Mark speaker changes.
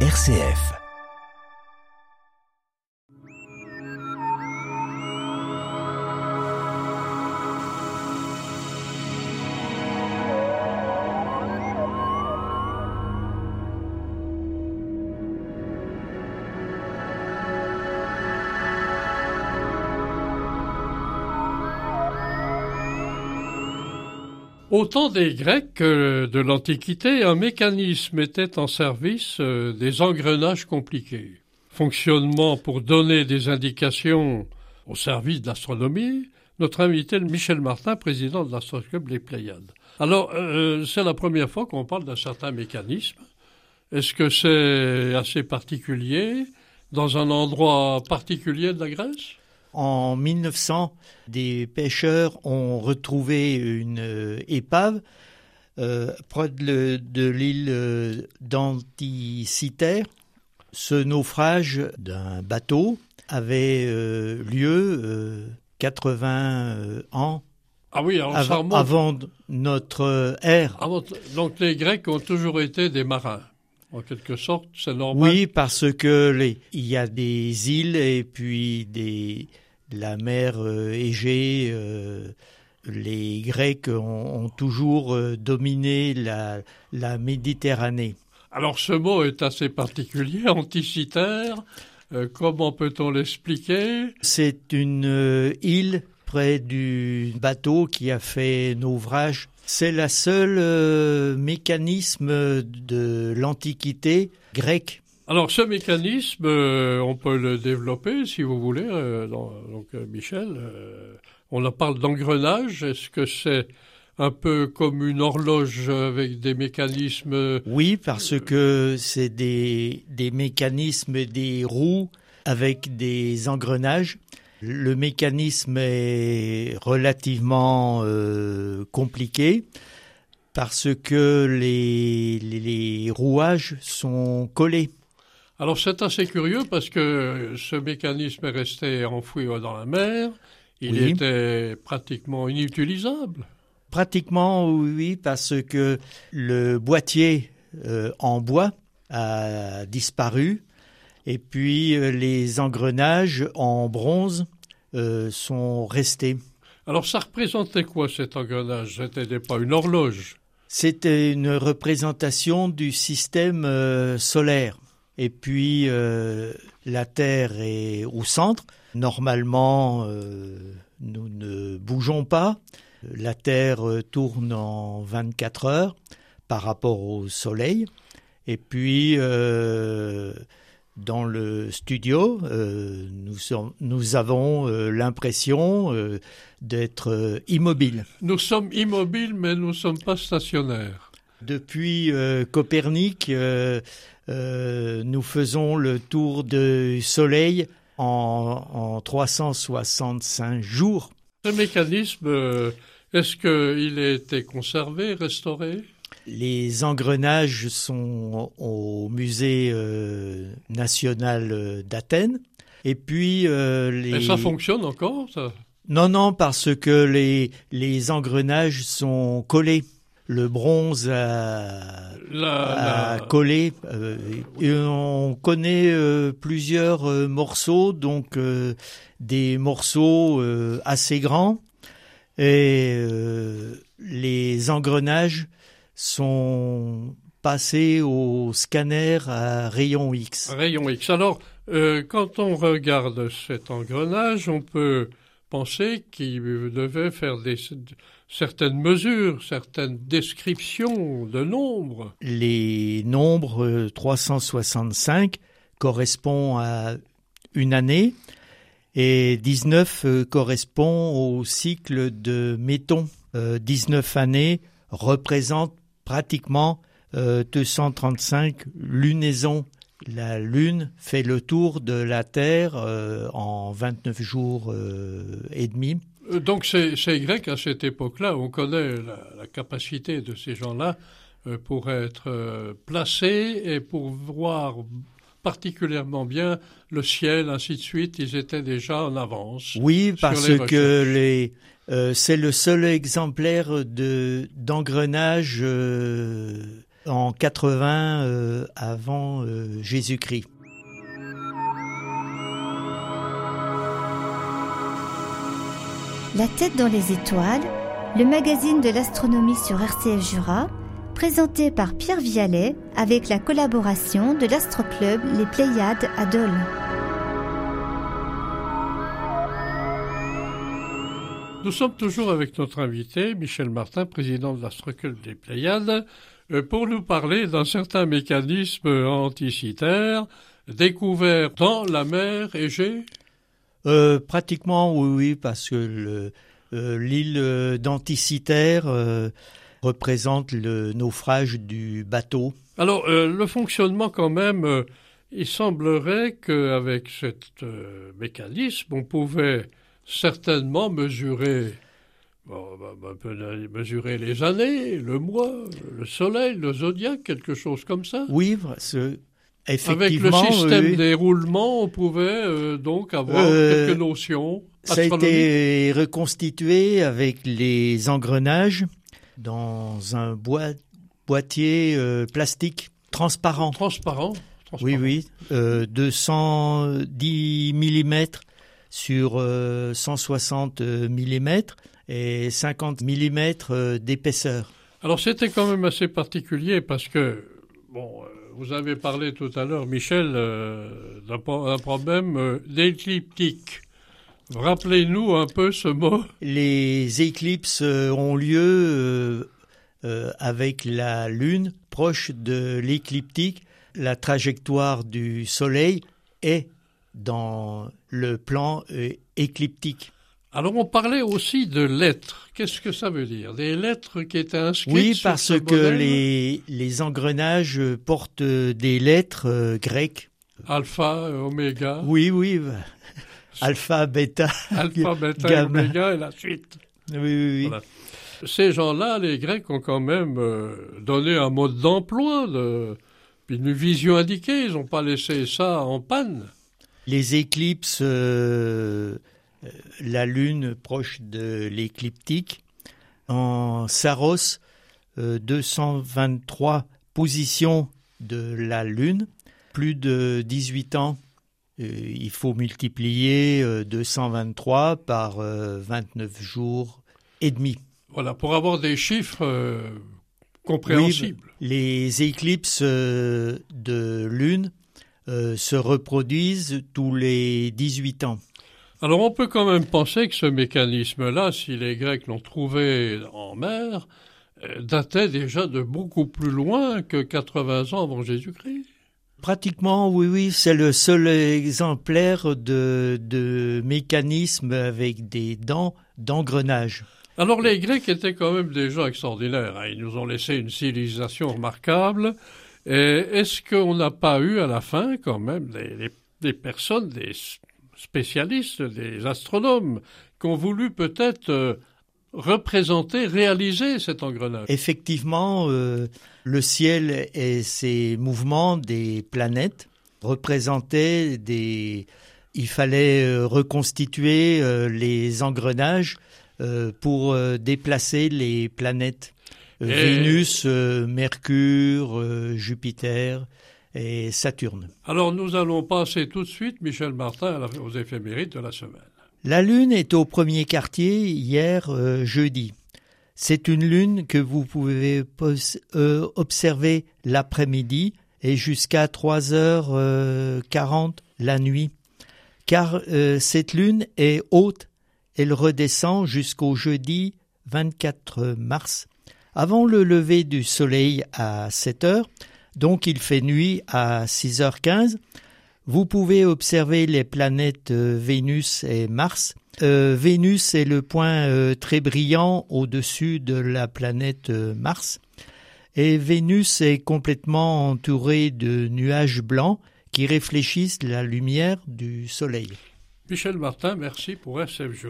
Speaker 1: RCF.
Speaker 2: Au temps des Grecs euh, de l'Antiquité, un mécanisme était en service euh, des engrenages compliqués. Fonctionnement pour donner des indications au service de l'astronomie, notre invité Michel Martin, président de l'astroclub Les Pléiades. Alors, euh, c'est la première fois qu'on parle d'un certain mécanisme. Est-ce que c'est assez particulier, dans un endroit particulier de la Grèce?
Speaker 3: En 1900, des pêcheurs ont retrouvé une euh, épave euh, près de, l'île euh, d'Anticiter. Ce naufrage d'un bateau avait lieu 80 ans
Speaker 2: ah oui,
Speaker 3: avant, notre ère.
Speaker 2: donc les Grecs ont toujours été des marins. En quelque sorte, c'est normal.
Speaker 3: Oui, parce que il y a des îles et puis des, la mer euh, Égée, euh, les Grecs ont, toujours euh, dominé la, la, Méditerranée.
Speaker 2: Alors ce mot est assez particulier, anticitaire. comment peut-on l'expliquer?
Speaker 3: C'est une île près du bateau qui a fait naufrage. C'est la seule mécanisme de l'Antiquité grecque
Speaker 2: alors ce mécanisme, euh, on peut le développer si vous voulez. Euh, donc euh, Michel, on en parle d'engrenage. Est-ce que c'est un peu comme une horloge avec des mécanismes
Speaker 3: Oui, parce que c'est des, des mécanismes, des roues avec des engrenages. Le mécanisme est relativement compliqué parce que les, les rouages sont collés.
Speaker 2: Alors c'est assez curieux parce que ce mécanisme est resté enfoui dans la mer. Il était pratiquement inutilisable.
Speaker 3: Pratiquement oui, parce que le boîtier euh, en bois a disparu et puis euh, les engrenages en bronze euh, sont restés.
Speaker 2: Alors ça représentait quoi cet engrenage? C'était pas une horloge?
Speaker 3: C'était une représentation du système solaire et puis euh, la Terre est au centre. Normalement, euh, nous ne bougeons pas. La Terre euh, tourne en 24 heures par rapport au Soleil. Et puis, dans le studio, nous, nous, avons l'impression d'être immobiles.
Speaker 2: Nous sommes immobiles, mais nous ne sommes pas stationnaires.
Speaker 3: Depuis Copernic, euh, nous faisons le tour du Soleil en, en 365 jours.
Speaker 2: Ce mécanisme, euh, est-ce qu'il a été conservé, restauré?
Speaker 3: Les engrenages sont au musée euh, national d'Athènes. Et puis les...
Speaker 2: Et ça fonctionne encore ça?
Speaker 3: Non, non, parce que les, les engrenages sont collés le bronze a, collé. Euh, et on connaît euh, plusieurs euh, morceaux, donc des morceaux assez grands. Et les engrenages sont passés au scanner à rayon X.
Speaker 2: Rayon X. Alors, quand on regarde cet engrenage, on peut penser qu'il devait faire certaines mesures, certaines descriptions de nombres.
Speaker 3: Les nombres 365 euh, correspondent à une année et 19 euh, correspond au cycle de Méton. 19 euh, années représentent pratiquement 235 lunaisons. La Lune fait le tour de la Terre en 29 jours et demi.
Speaker 2: Euh, donc c'est grec à cette époque-là, on connaît la, capacité de ces gens-là euh, pour être euh, placés et pour voir particulièrement bien le ciel, ainsi de suite. Ils étaient déjà en avance.
Speaker 3: Oui, parce que les, c'est le seul exemplaire de d'engrenage en 80 avant Jésus-Christ.
Speaker 1: La tête dans les étoiles, le magazine de l'astronomie sur RCF Jura, présenté par Pierre Vialet avec la collaboration de l'Astroclub Les Pléiades à Dole.
Speaker 2: Nous sommes toujours avec notre invité, Michel Martin, président de l'Astroclub des Pléiades, euh, pour nous parler d'un certain mécanisme anticitaire découvert dans la mer Égée
Speaker 3: euh, pratiquement oui, oui, parce que euh, l'île d'Anticitaire euh, représente le naufrage du bateau.
Speaker 2: Alors le fonctionnement quand même, il semblerait qu'avec ce mécanisme, on pouvait certainement mesurer Bon, bah, on peut mesurer les années, le mois, le soleil, le zodiaque, quelque chose comme ça.
Speaker 3: Oui, ce, avec
Speaker 2: le système des roulements, on pouvait euh, donc avoir euh, quelques notions.
Speaker 3: Ça a été reconstitué avec les engrenages dans un boîtier euh, plastique transparent.
Speaker 2: Transparent.
Speaker 3: Oui, oui. 210 mm sur 160 mm et 50 mm d'épaisseur.
Speaker 2: Alors c'était quand même assez particulier parce que, bon, vous avez parlé tout à l'heure, Michel, euh, d'un problème euh, d'écliptique. Rappelez-nous un peu ce mot.
Speaker 3: Les éclipses euh, ont lieu avec la Lune proche de l'écliptique. La trajectoire du Soleil est dans le plan écliptique.
Speaker 2: Alors on parlait aussi de lettres. Qu'est-ce que ça veut dire? Des lettres qui étaient inscrites
Speaker 3: Oui, parce que les, les, engrenages portent des lettres euh, grecques.
Speaker 2: Alpha, oméga.
Speaker 3: Oui, oui. Alpha, bêta.
Speaker 2: Alpha, bêta, oméga et la suite.
Speaker 3: Oui, oui, oui.
Speaker 2: Ces gens-là, les Grecs, ont quand même euh, donné un mode d'emploi, de, une vision indiquée. Ils n'ont pas laissé ça en panne.
Speaker 3: Les éclipses... Euh, euh, la Lune proche de l'écliptique. En Saros, 223 euh, positions de la Lune, plus de 18 ans. Euh, il faut multiplier 223 par 29 jours et demi.
Speaker 2: Voilà, pour avoir des chiffres compréhensibles.
Speaker 3: les éclipses de Lune se reproduisent tous les 18 ans.
Speaker 2: Alors on peut quand même penser que ce mécanisme-là, si les Grecs l'ont trouvé en mer, euh, datait déjà de beaucoup plus loin que 80 ans avant Jésus-Christ.
Speaker 3: Pratiquement, oui, oui, c'est le seul exemplaire de, de mécanisme avec des dents d'engrenage.
Speaker 2: Alors les Grecs étaient quand même des gens extraordinaires. Hein. Ils nous ont laissé une civilisation remarquable. Est-ce qu'on n'a pas eu à la fin quand même des, des personnes, des spécialistes, des astronomes, qui ont voulu peut-être euh, représenter, réaliser cet engrenage.
Speaker 3: Effectivement, euh, le ciel et ses mouvements des planètes représentaient des... Il fallait euh, reconstituer les engrenages pour déplacer les planètes. Vénus, Mercure, Jupiter, et Saturne.
Speaker 2: Alors nous allons passer tout de suite, Michel Martin, aux éphémérides de la semaine.
Speaker 3: La Lune est au premier quartier hier euh, jeudi. C'est une lune que vous pouvez euh, observer l'après-midi et jusqu'à 3h40 euh, la nuit. Car cette lune est haute, elle redescend jusqu'au jeudi 24 mars. Avant le lever du soleil à 7 heures, donc il fait nuit à 6h15. Vous pouvez observer les planètes euh, Vénus et Mars. Euh, Vénus est le point euh, très brillant au-dessus de la planète Mars. Et Vénus est complètement entourée de nuages blancs qui réfléchissent la lumière du Soleil.
Speaker 2: Michel Martin, merci pour SF.